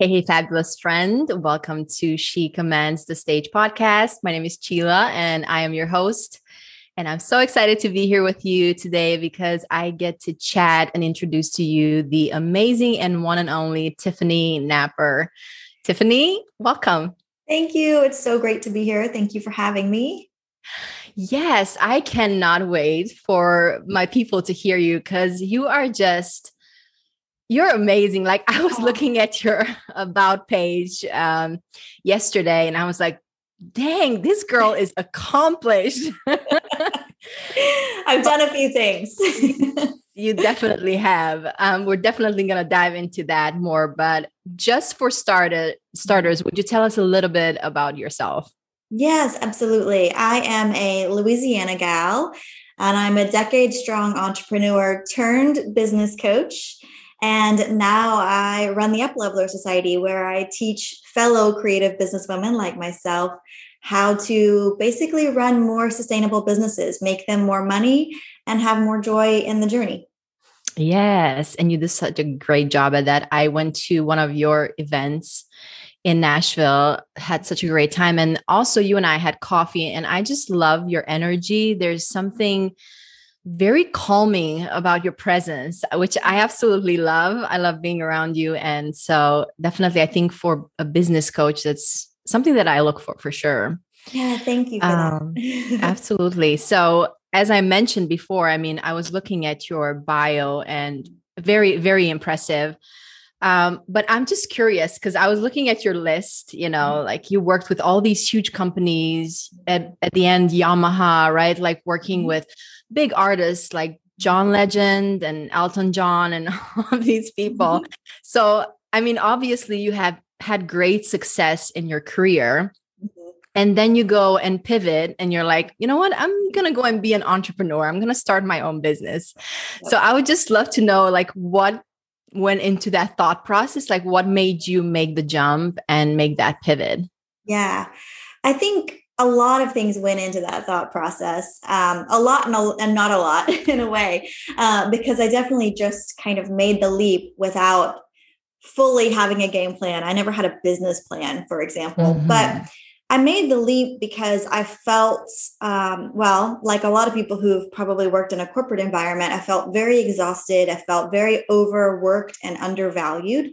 Hey, hey, fabulous friend. Welcome to She Commands the Stage podcast. My name is Csilla and I am your host. And I'm so excited to be here with you today because I get to chat and introduce to you the amazing and one and only Tiffany Napper. Tiffany, welcome. Thank you. It's so great to be here. Thank you for having me. Yes, I cannot wait for my people to hear you because you are just you're amazing. Like I was looking at your about page um, yesterday and I was like, dang, this girl is accomplished. I've done a few things. you definitely have. Um, we're definitely going to dive into that more. But just for started, starters, would you tell us a little bit about yourself? Yes, absolutely. I am a Louisiana gal, and I'm a decade strong entrepreneur turned business coach. And now I run the Upleveler Society, where I teach fellow creative businesswomen like myself how to basically run more sustainable businesses, make them more money, and have more joy in the journey. Yes. And you did such a great job at that. I went to one of your events in Nashville, had such a great time. And also, you and I had coffee, and I just love your energy. There's something very calming about your presence, which I absolutely love. I love being around you. And so, definitely, I think for a business coach, that's something that I look for for sure. Yeah, thank you um, absolutely. So, as I mentioned before, I mean, I was looking at your bio and very, very impressive. Um, but I'm just curious because I was looking at your list, you know, mm-hmm. like you worked with all these huge companies at, at the end, Yamaha, right? Like working mm-hmm. with big artists like John Legend and Elton John and all these people. Mm-hmm. So, I mean, obviously, you have had great success in your career. Mm-hmm. And then you go and pivot, and you're like, you know what? I'm going to go and be an entrepreneur. I'm going to start my own business. Yep. So, I would just love to know, like, what went into that thought process? Like, what made you make the jump and make that pivot? Yeah. I think a lot of things went into that thought process um, a lot and, a, and, not a lot in a way uh, because i definitely just kind of made the leap without fully having a game plan i never had a business plan for example mm-hmm. but i made the leap because i felt um, well like a lot of people who've probably worked in a corporate environment i felt very exhausted i felt very overworked and undervalued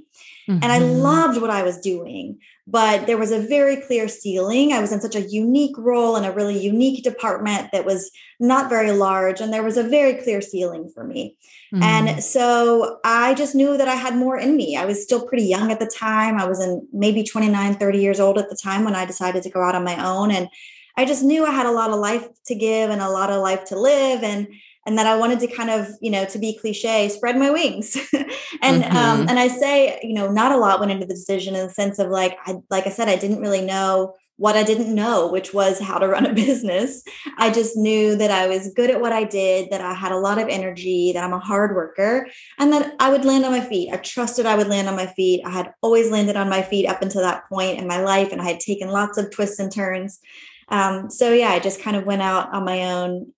mm-hmm. and i mm-hmm. loved what i was doing but there was a very clear ceiling. I was in such a unique role in a really unique department that was not very large, and there was a very clear ceiling for me. Mm-hmm. And so I just knew that I had more in me. I was still pretty young at the time. I was in maybe 29, 30 years old at the time when I decided to go out on my own. And I just knew I had a lot of life to give and a lot of life to live. And and that I wanted to kind of, you know, to be cliche, spread my wings. and um, mm-hmm. um, and I say, you know, not a lot went into the decision in the sense of like, I like I said, I didn't really know what I didn't know, which was how to run a business. I just knew that I was good at what I did, that I had a lot of energy, that I'm a hard worker, and that I would land on my feet. I trusted I would land on my feet. I had always landed on my feet up until that point in my life, and I had taken lots of twists and turns. Um, so yeah, I just kind of went out on my own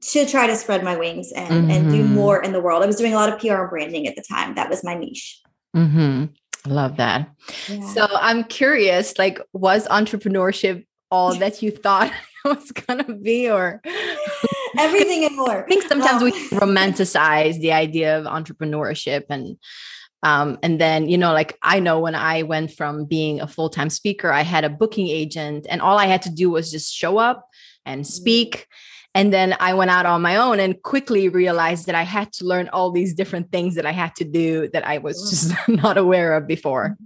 to try to spread my wings and, mm-hmm. and do mm-hmm. more in the world. I was doing a lot of PR and branding at the time. That was my niche. Mm-hmm. Love that. Yeah. So I'm curious, like, was entrepreneurship all that you thought it was gonna be, or everything and more? I think sometimes um, we romanticize the idea of entrepreneurship and um, and then you know like i know when i went from being a full-time speaker i had a booking agent and all i had to do was just show up and mm-hmm. And then I went out on my own and quickly realized that I had to learn all these different things that I had to do that I was just not aware of before.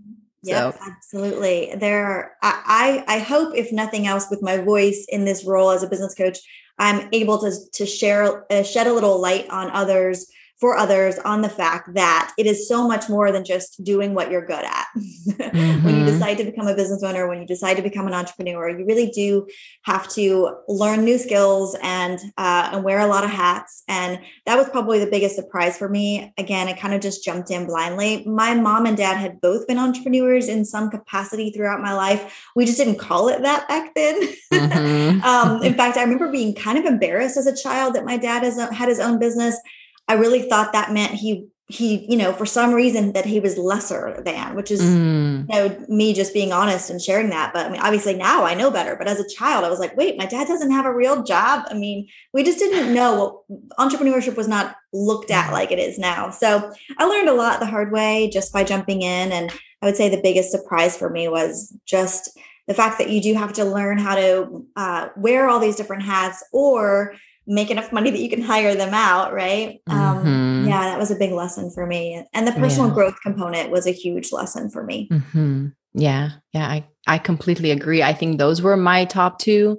Yeah, so. absolutely. There, are, I, I hope, if nothing else, with my voice in this role as a business coach, I'm able to to share, uh, shed a little light on others for others on the fact that it is so much more than just doing what you're good at. mm-hmm. when you mm-hmm. decide to become a business owner, when you decide to become an entrepreneur, you really do have to learn new skills and uh, and wear a lot of hats. And that was probably the biggest surprise for me. Again, I kind of just jumped in blindly. My mom and dad had both been entrepreneurs in some capacity throughout my life. We just didn't call it that back then. Mm-hmm. um, in fact, I remember being kind of embarrassed as a child that my dad has, had his own business I really thought that meant he he you know for some reason that he was lesser than which is mm. you know me just being honest and sharing that. But i mean obviously now i know better. But as a child i was like wait my dad doesn't have a real job? I mean we just didn't know what entrepreneurship was not looked at mm. like it is now. So i learned a lot the hard way just by jumping in. And i would say the biggest surprise for me was just the fact that you do have to learn how to uh, wear all these different hats or make enough money that you can hire them out right um, mm-hmm. um, yeah that was a big lesson for me and the personal yeah. growth component was a huge lesson for me mm-hmm. yeah yeah i i completely agree i think those were my top two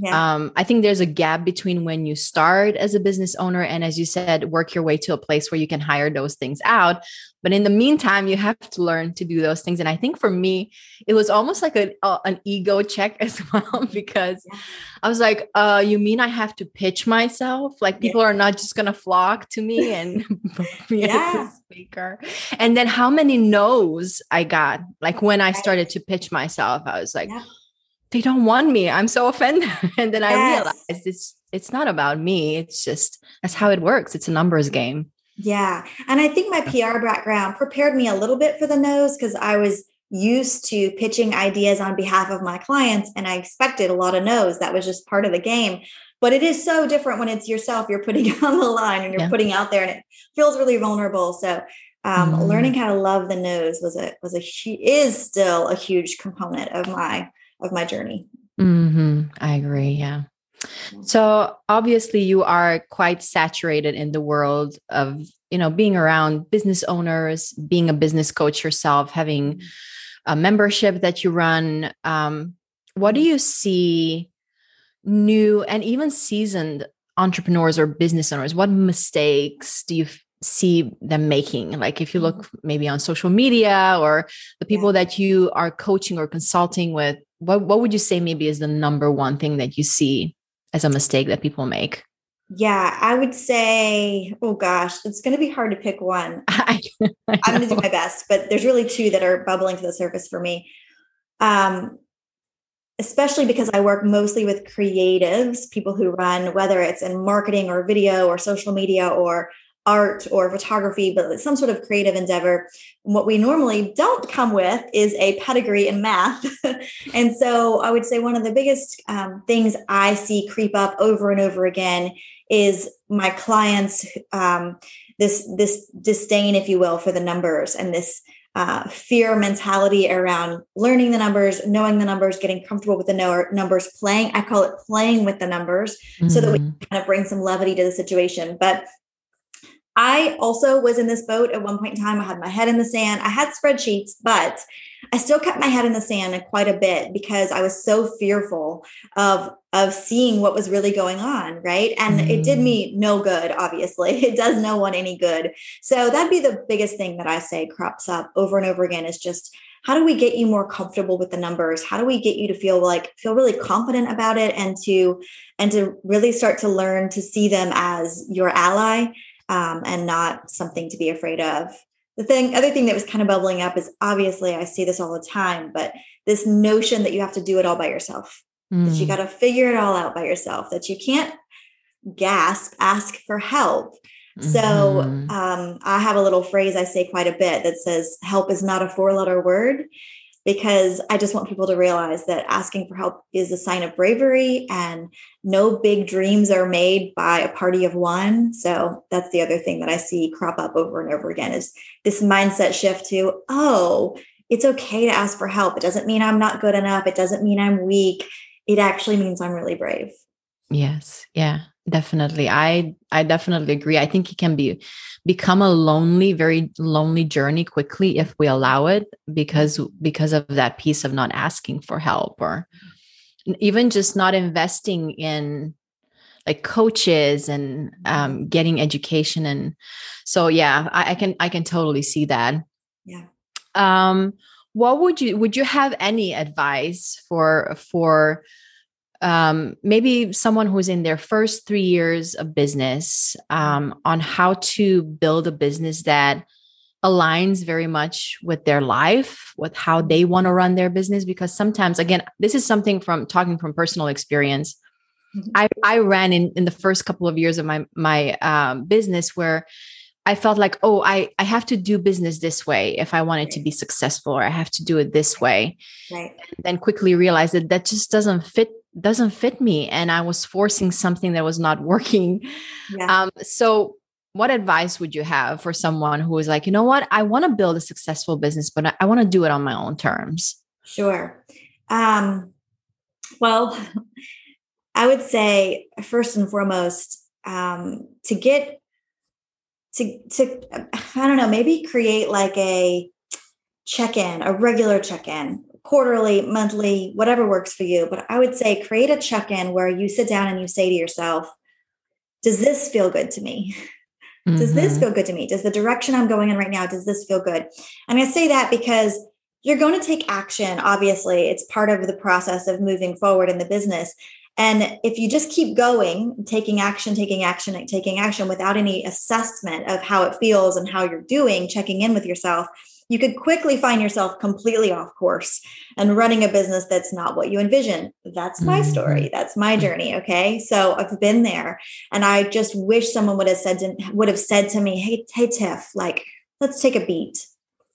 yeah. um, i think there's a gap between when you start as a business owner and as you said work your way to a place where you can hire those things out but in the meantime, you have to learn to do those things. And I think for me, it was almost like a, an ego check as well, because yeah. I was like, uh, you mean I have to pitch myself? Like people yeah. are not just gonna flock to me and me yeah. as a speaker. And then how many no's I got? Like when I started to pitch myself, I was like, they don't want me. I'm so offended. and then yes. I realized it's it's not about me. It's just that's how it works. It's a numbers game. Yeah. And I think my PR background prepared me a little bit for the no's because I was used to pitching ideas on behalf of my clients and I expected a lot of no's. That was just part of the game. But it is so different when it's yourself you're putting on the line and you're yeah. putting out there and it feels really vulnerable. So um, mm-hmm. learning how to love the no's was a was a is still a huge component of my of my journey. Mm-hmm. I agree. Yeah. So obviously you are quite saturated in the world of, you know, being around business owners, being a business coach yourself, having mm-hmm. a membership that you run. Um, what do you see new and even seasoned entrepreneurs or business owners? What mistakes do you see them making? Like if you look mm-hmm. maybe on social media or the people that you are coaching or consulting with, what, what would you say maybe is the number one thing that you see as a mistake that people make? Yeah, I would say, oh gosh, it's going to be hard to pick one. I, I am going to do my best, but there's really two that are bubbling to the surface for me. Um, especially because I work mostly with creatives, people who run, whether it's in marketing or video or social media or art or photography, but some sort of creative endeavor. What we normally don't come with is a pedigree in math. and so I would say one of the biggest um, things I see creep up over and over again is my clients um, this this disdain, if you will, for the numbers and this uh, fear mentality around learning the numbers, knowing the numbers, getting comfortable with the no- numbers, playing. I call it playing with the numbers, mm-hmm. so that we mm-hmm. kind of bring some levity to the situation. But I also was in this boat at one point in time. I had my head in the sand. I had spreadsheets, but I still kept my head in the sand quite a bit because I was so fearful of of seeing what was really going on, right? And mm. it did mm. me no good, obviously. It does no one any good. So that'd be the biggest thing that I say crops up over and over again is just how do we get you more comfortable with the numbers? How do we get you to feel like feel really confident about it and to and to really start to learn to see them as your ally um, and not something to be afraid of. The thing, other thing that was kind of bubbling up is obviously I see this all the time, but this notion that you have to do it all by yourself, mm. that you mm. got to figure it all out by yourself, that you can't gasp, ask for help. Mm-hmm. So um, I have a little phrase I say quite a bit that says, help is not a four letter word because I just want people to realize that asking for help is a sign of bravery and no big dreams are made by a party of one. So that's the other thing that I see crop up over and over again is this mindset shift to, oh, it's okay to ask for help. It doesn't mean I'm not good enough. It doesn't mean I'm weak. It actually means I'm really brave. Yes. Yeah, definitely. I I definitely agree. I think it can be become a lonely very lonely journey quickly if we allow it because because of that piece of not asking for help or even just not investing in like coaches and um, getting education and so yeah I, I can i can totally see that yeah um what would you would you have any advice for for um, maybe someone who's in their first three years of business um, on how to build a business that aligns very much with their life, with how they want to run their business. Because sometimes, again, this is something from talking from personal experience. Mm-hmm. I, I ran in, in the first couple of years of my my um, business where I felt like, oh, I, I have to do business this way if I wanted to be successful, or I have to do it this way. Right. And then quickly realized that that just doesn't fit doesn't fit me, and I was forcing something that was not working. Yeah. Um, so, what advice would you have for someone who is like, you know what, I want to build a successful business, but I, I want to do it on my own terms? Sure. Um, well, I would say first and foremost um, to get to to I don't know, maybe create like a check-in, a regular check-in, quarterly, monthly, whatever works for you. But I would say create a check-in where you sit down and you say to yourself, does this feel good to me? Mm-hmm. Does this mm-hmm. feel good to me? Does the direction I'm going in right now, does this feel good? And I say that because you're going to take action. Obviously, it's part of the process of moving forward in the business. And if you just keep going, taking action, taking action, taking action without any assessment of how it feels and how you're doing, checking in with yourself, you could quickly find yourself completely off course and running a business that's not what you envision. That's my mm-hmm. story. That's my journey. Okay. So I've been there and I just wish someone would have said to, would have said to me, Hey, hey, Tiff, like, let's take a beat.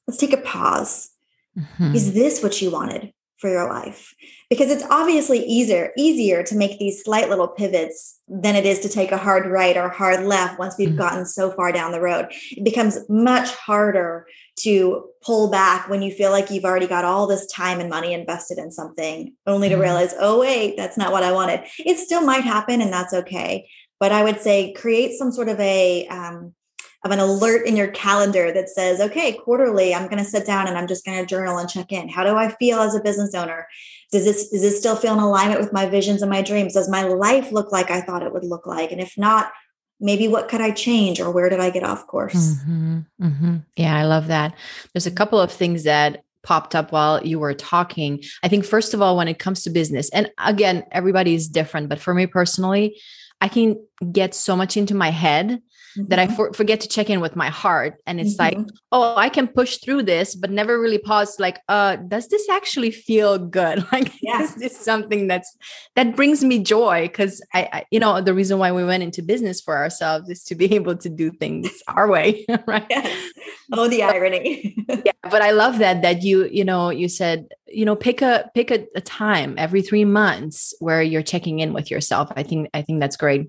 Let's take a pause. Mm-hmm. Is this what you wanted? For your life because it's obviously easier easier to make these slight little pivots than it is to take a hard right or hard left once we've mm-hmm. gotten so far down the road it becomes much harder to pull back when you feel like you've already got all this time and money invested in something only to mm-hmm. realize oh wait that's not what i wanted it still might happen and that's okay but i would say create some sort of a um, of an alert in your calendar that says, okay, quarterly, I'm going to sit down and I'm just going to journal and check in. How do I feel as a business owner? Does this, does this still feel in alignment with my visions and my dreams? Does my life look like I thought it would look like? And if not, maybe what could I change or where did I get off course? Mm-hmm, mm-hmm. Yeah, I love that. There's a couple of things that popped up while you were talking. I think, first of all, when it comes to business, and again, everybody is different, but for me personally, I can get so much into my head mm-hmm. that I mm-hmm. for, forget to check in with my heart. And it's mm-hmm. like, oh, I can push through this, but never really pause. Like, uh, does this actually feel good? Like, yeah. is this something that's that brings me joy? Because I, I, you know, the reason why we went into business for ourselves is to be able to do things our way, right? Yes. Oh, the irony. yeah, but I love that that you, you know, you said, you know, pick a pick a, a time every three months where you're checking in with yourself. I think I think that's great.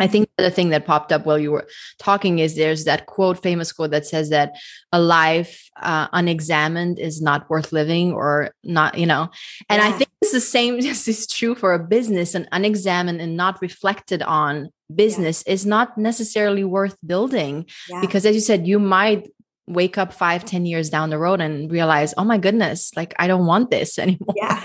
I think the thing that popped up while you were talking is there's that quote, famous quote that says that a life uh, unexamined is not worth living or not, you know. And yeah. I think it's the same. This is true for a business, and unexamined and not reflected on business yeah. is not necessarily worth building yeah. because, as you said, you might wake up five, ten years down the road and realize, oh my goodness, like I don't want this anymore. Yeah.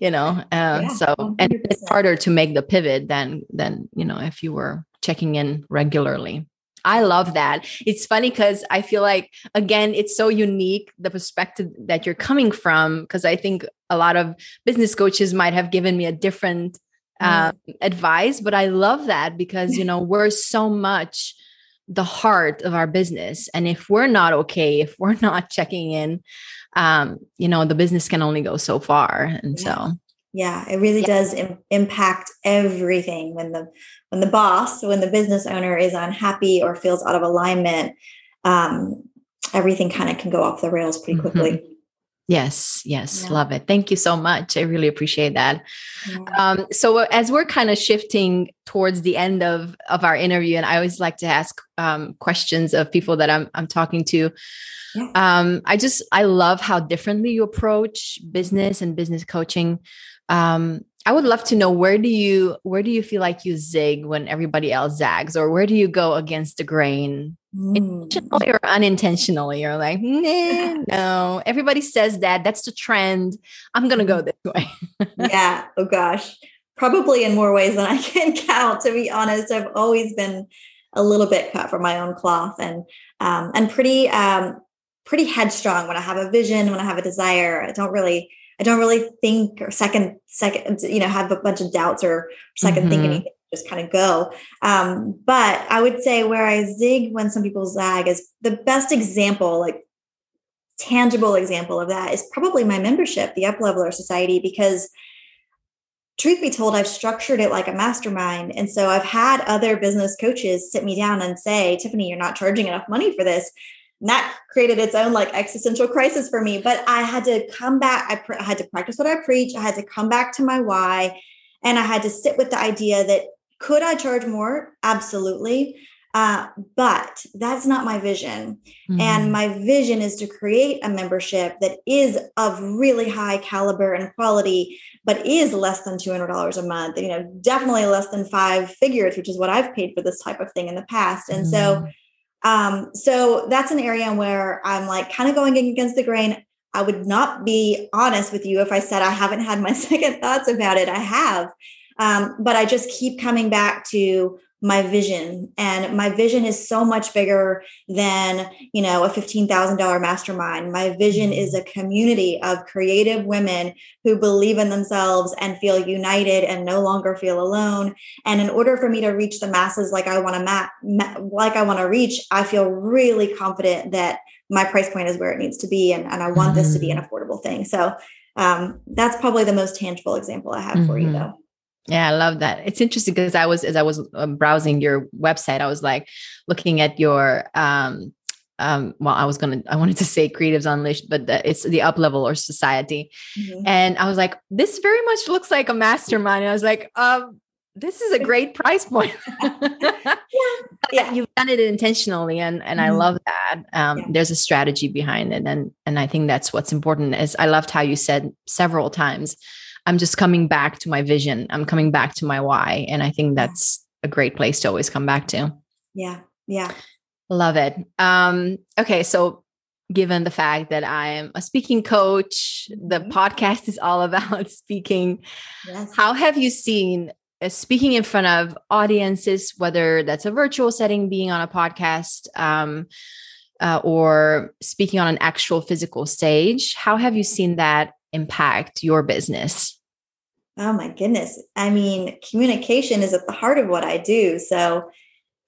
you know, uh, yeah, so 100%. and it's harder to make the pivot than than you know if you were checking in regularly. I love that. It's funny because I feel like again, it's so unique the perspective that you're coming from. Because I think a lot of business coaches might have given me a different mm. um, advice, but I love that because you know we're so much the heart of our business and if we're not okay if we're not checking in um you know the business can only go so far and yeah. so yeah it really yeah. does Im- impact everything when the when the boss when the business owner is unhappy or feels out of alignment um everything kind of can go off the rails pretty quickly mm-hmm. Yes, yes, yeah. love it. Thank you so much. I really appreciate that. Yeah. Um, so as we're kind of shifting towards the end of of our interview, and I always like to ask um, questions of people that I'm I'm talking to. Yeah. Um, I just I love how differently you approach business and business coaching. Um, I would love to know where do you where do you feel like you zig when everybody else zags, or where do you go against the grain, mm. intentionally or unintentionally? You're like, nah, no, everybody says that. That's the trend. I'm gonna go this way. yeah. Oh gosh, probably in more ways than I can count. To be honest, I've always been a little bit cut from my own cloth, and um, and pretty um, pretty headstrong when I have a vision, when I have a desire. I don't really I don't really think or second second you know have a bunch of doubts or 2nd mm-hmm. think anything just kind of go. Um, but I would say where I zig when some people zag is the best example, like tangible example of that is probably my membership, the Upleveler Society, because truth be told, I've structured it like a mastermind. And so I've had other business coaches sit me down and say, Tiffany, you're not charging enough money for this. And that created its own like existential crisis for me. But I had to come back. I, pr- I had to practice what I preach. I had to come back to my why. And I had to sit with the idea that could I charge more? Absolutely. Uh, but that's not my vision. Mm-hmm. And my vision is to create a membership that is of really high caliber and quality, but is less than $200 a month, you know, definitely less than five figures, which is what I've paid for this type of thing in the past. And mm-hmm. so, um, so that's an area where I'm like kind of going against the grain. I would not be honest with you if I said I haven't had my second thoughts about it. I have. Um, but I just keep coming back to my vision and my vision is so much bigger than you know a $15000 mastermind my vision is mm-hmm. a community of creative women who believe in themselves and feel united and no longer feel alone and in order for me to reach the masses like i want to ma-, ma- like i want to reach i feel really confident that my price point is where it needs to be and, and i want mm-hmm. this to be an mm-hmm. affordable thing so um, that's probably the most tangible example i have mm-hmm. for you mm-hmm. though yeah, I love that. It's interesting because I was as I was um, browsing your website, I was like looking at your um um well I was going to I wanted to say creatives unleashed but the, it's the Upleveler Society. Mm-hmm. And I was like this very much looks like a mastermind. And I was like um this is a great price point. yeah. You've done it intentionally and and mm-hmm. I love that. Um, yeah. there's a strategy behind it and and I think that's what's important is I loved how you said several times I'm just coming back to my vision. I'm coming back to my why. And I think that's a great place to always come back to. Yeah. Yeah. Love it. Um, okay. So given the fact that I am a speaking coach, the mm-hmm. podcast is all about speaking. Yes. How have you seen uh, speaking in front of audiences, whether that's a virtual setting, being on a podcast, um, uh, or speaking on an actual physical stage? How have you seen that impact your business? Oh my goodness. I mean, communication is at the heart of what I do. So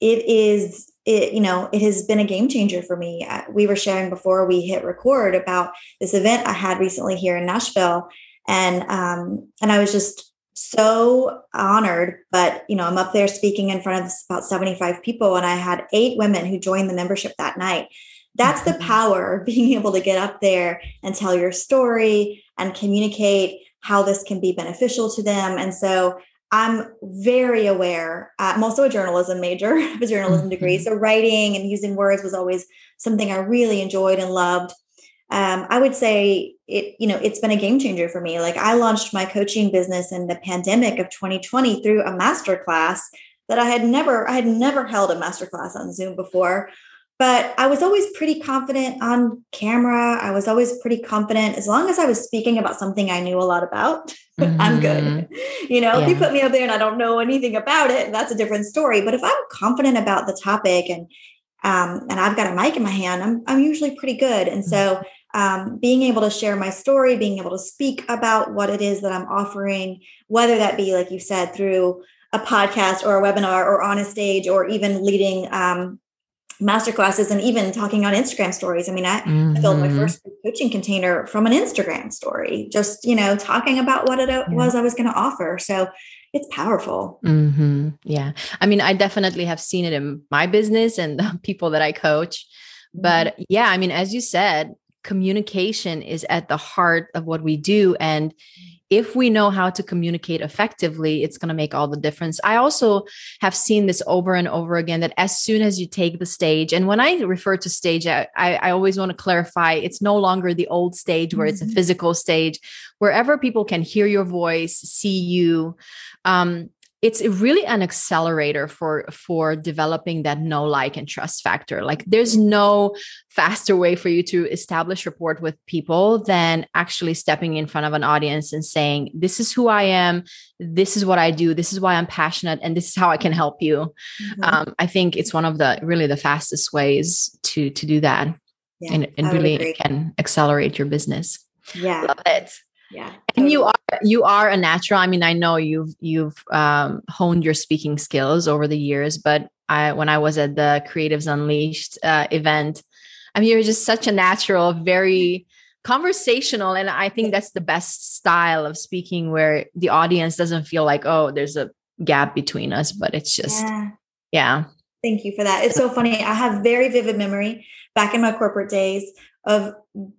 it is it you know it has been a game changer for me we were sharing before we hit record about this event i had recently here in nashville and um and i was just so honored but you know i'm up there speaking in front of about 75 people and i had eight women who joined the membership that night that's the mm-hmm. power of being able to get up there and tell your story and communicate how this can be beneficial to them. And so I'm very aware. Uh, I'm also a journalism major, a journalism degree. Mm-hmm. So writing and using words was always something I really enjoyed and loved. Um, I would say it, you know, it's been a game changer for me. Like I launched my coaching business in the pandemic of 2020 through a master class that I had never, I had never held a master class on Zoom before but I was always pretty confident on camera. I was always pretty confident as long as I was speaking about something I knew a lot about. Mm-hmm. I'm good. Mm-hmm. You know, yeah. if you put me up there and I don't know anything about it, that's a different story. But if I'm confident about the topic and um, and I've got a mic in my hand, I'm I'm usually pretty good. And so mm-hmm. um, being able to share my story, being able to speak about what it is that I'm offering, whether that be like you said through a podcast or a webinar or on a stage or even leading um, master classes and even talking on Instagram stories. I mean, I mm-hmm. filled my mm-hmm. first coaching container from an Instagram story, just, you know, talking about what it yeah. was I was going to offer. So it's powerful. Mm-hmm. Yeah. I mean, I definitely have seen it in my business and the people that I coach. But mm-hmm. yeah, I mean, as you said, communication is at the heart of what we do. And if we know how to communicate effectively, it's going to make all the difference. I also have seen this over and over again that as soon as you take the stage, and when I refer to stage, I, I always want to clarify it's no longer the old stage where mm-hmm. it's a mm-hmm. physical stage, wherever people can hear your voice, see you. Um, it's really an accelerator for for developing that know like and trust factor. Like there's no faster way for you to establish rapport with people than actually stepping in front of an audience and saying this is who i am. This is what i do. This is why i'm passionate and this is how i can help you. Mm-hmm. um, i think it's one of the really the fastest ways to to do that yeah, and, and really can accelerate your business. Yeah. Love it yeah and you are you are a natural i mean i know you've you've um, honed your speaking skills over the years but i when i was at the creatives unleashed uh, event i mean you're just such a natural very conversational and i think that's the best style of speaking where the audience doesn't feel like oh there's a gap between us but it's just yeah, yeah. thank you for that. It's so funny. I have very vivid memory back in my corporate days of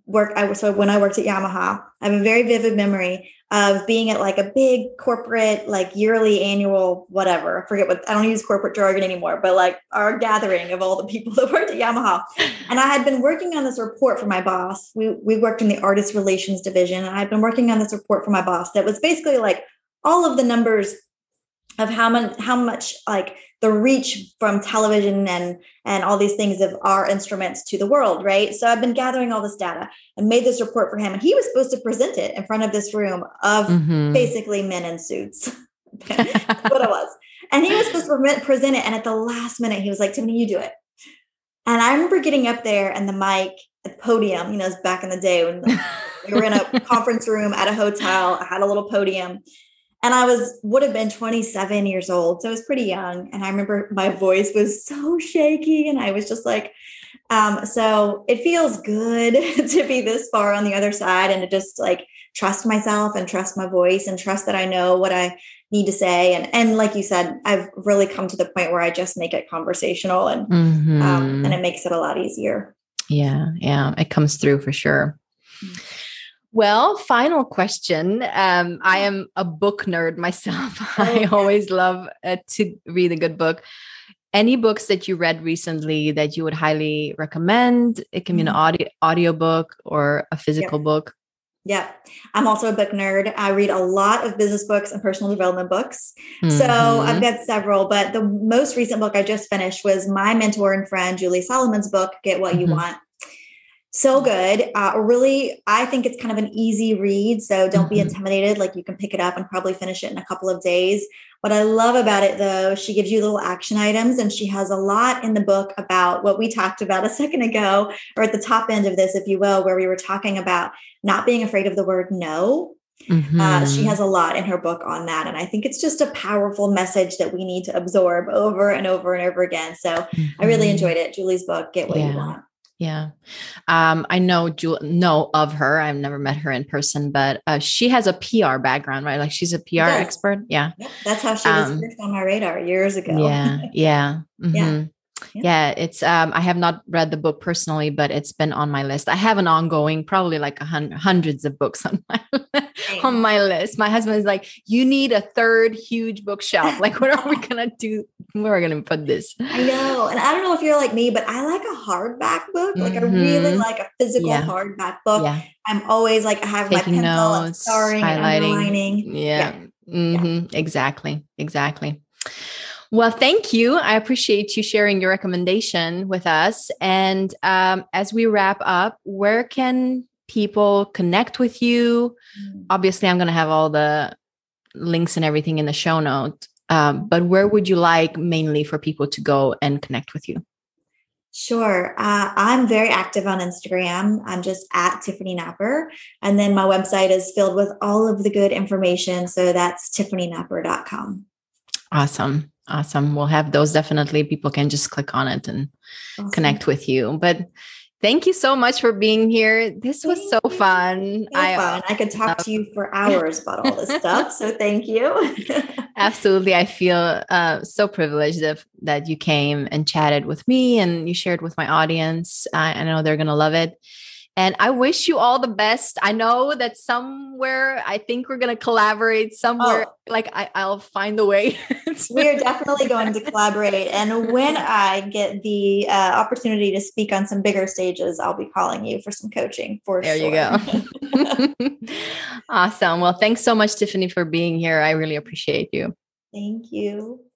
work i so when i worked at yamaha i have a very vivid memory of being at like a big corporate like yearly annual whatever i forget what i don't use corporate jargon anymore but like our gathering of all the people that worked at yamaha. And i had been working on this report for my boss. We, we worked in the artist relations division and i'd been working on this report for my boss that was basically like all of the numbers of how much how much like the reach from television and and all these things of our instruments to the world right? So i've been gathering all this data. And made this report for him and he was supposed to present it in front of this room of mm-hmm. basically men in suits. What it was. And he was supposed to present it and at the last minute he was like tiffany you do it. And i remember getting up there and the mic the podium you know it's back in the day when we were in a conference room at a hotel i had a little podium and I was would have been 27 years old, so I was pretty young. And I remember my voice was so shaky, and I was just like, um, so it feels good to be this far on the other side and to just like trust myself and trust my voice and trust that I know what I need to say. And and like you said, I've really come to the point where I just make it conversational and mm-hmm. um, and it makes it a lot easier. Yeah, yeah, it comes through for sure. Mm-hmm. Well, final question. Um, I am a book nerd myself. Oh, I always love uh, to read a good book. Any books that you read recently that you would highly recommend? It can be an mm-hmm. audio audiobook or a physical book. Yeah. I'm also a book nerd. I read a lot of business books and personal development books. Mm-hmm. So I've got several, but the most recent book I just finished was my mentor and friend, Julie Solomon's book, Get What You mm-hmm. Want so good. Uh, really, I think it's kind of an easy read. So don't mm-hmm. be intimidated. Like you can pick it up and probably finish it in a couple of days. What I love about it, though, she gives you little action items and she has a lot in the book about what we talked about a second ago, or at the top end of this, if you will, where we were talking about not being afraid of the word no. Mm-hmm. Uh, she mm-hmm. has a lot in her book on that. And I think it's just a powerful message that we need to absorb over and over and over again. So mm-hmm. I really mm-hmm. enjoyed it. Julie's book, Get What yeah. You Want. Yeah. Um, I know Jewel know of her. I've never met her in person, but uh, she has a PR background, right? Like she's a PR expert. Yeah. Yep. That's how she was um, on my radar years ago. Yeah. Yeah. Mm-hmm. yeah. Yeah. yeah. it's um I have not read the book personally, but it's been on my list. I have an ongoing, probably like a hundred hundreds of books on my on my list. My husband is like, you need a third huge bookshelf. Like, what are we gonna do? Where are we gonna put this? I know. And I don't know if you're like me, but I like a hardback book. Like mm-hmm. I really mm-hmm. like a physical yeah. hardback book. Yeah. I'm always like I have Taking my pencil, notes, starring, highlighting. underlining. Yeah. yeah. Mm-hmm. Exactly. Exactly. Well, thank you. I appreciate you sharing your recommendation with us. And um, as we wrap up, where can people connect with you? Mm. Obviously, I'm going to have all the links and everything in the show note. Um, but where would you like mainly for people to go and connect with you? Sure. Uh, I'm very active on Instagram. I'm just at Tiffany Napper. And then my website is filled with all of the good information. So that's tiffanynapper.com. Awesome. Awesome. We'll have those definitely. People can just click on it and awesome. connect with you. But thank you so much for being here. This was so fun. So I, fun. I could talk uh, to you for hours about all this stuff. So thank you. absolutely. I feel uh, so privileged of, that you came and chatted with me and you shared with my audience. I know they're going to love it. And I wish you all the best. I know that somewhere I think we're going to collaborate somewhere. Oh. Like I, will find the way. we are definitely going to collaborate. And when I get the uh, opportunity to speak on some bigger stages, I'll be calling you for some coaching for there sure. you go. awesome. Well, thanks so much, Tiffany, for being here. I really appreciate you. Thank you.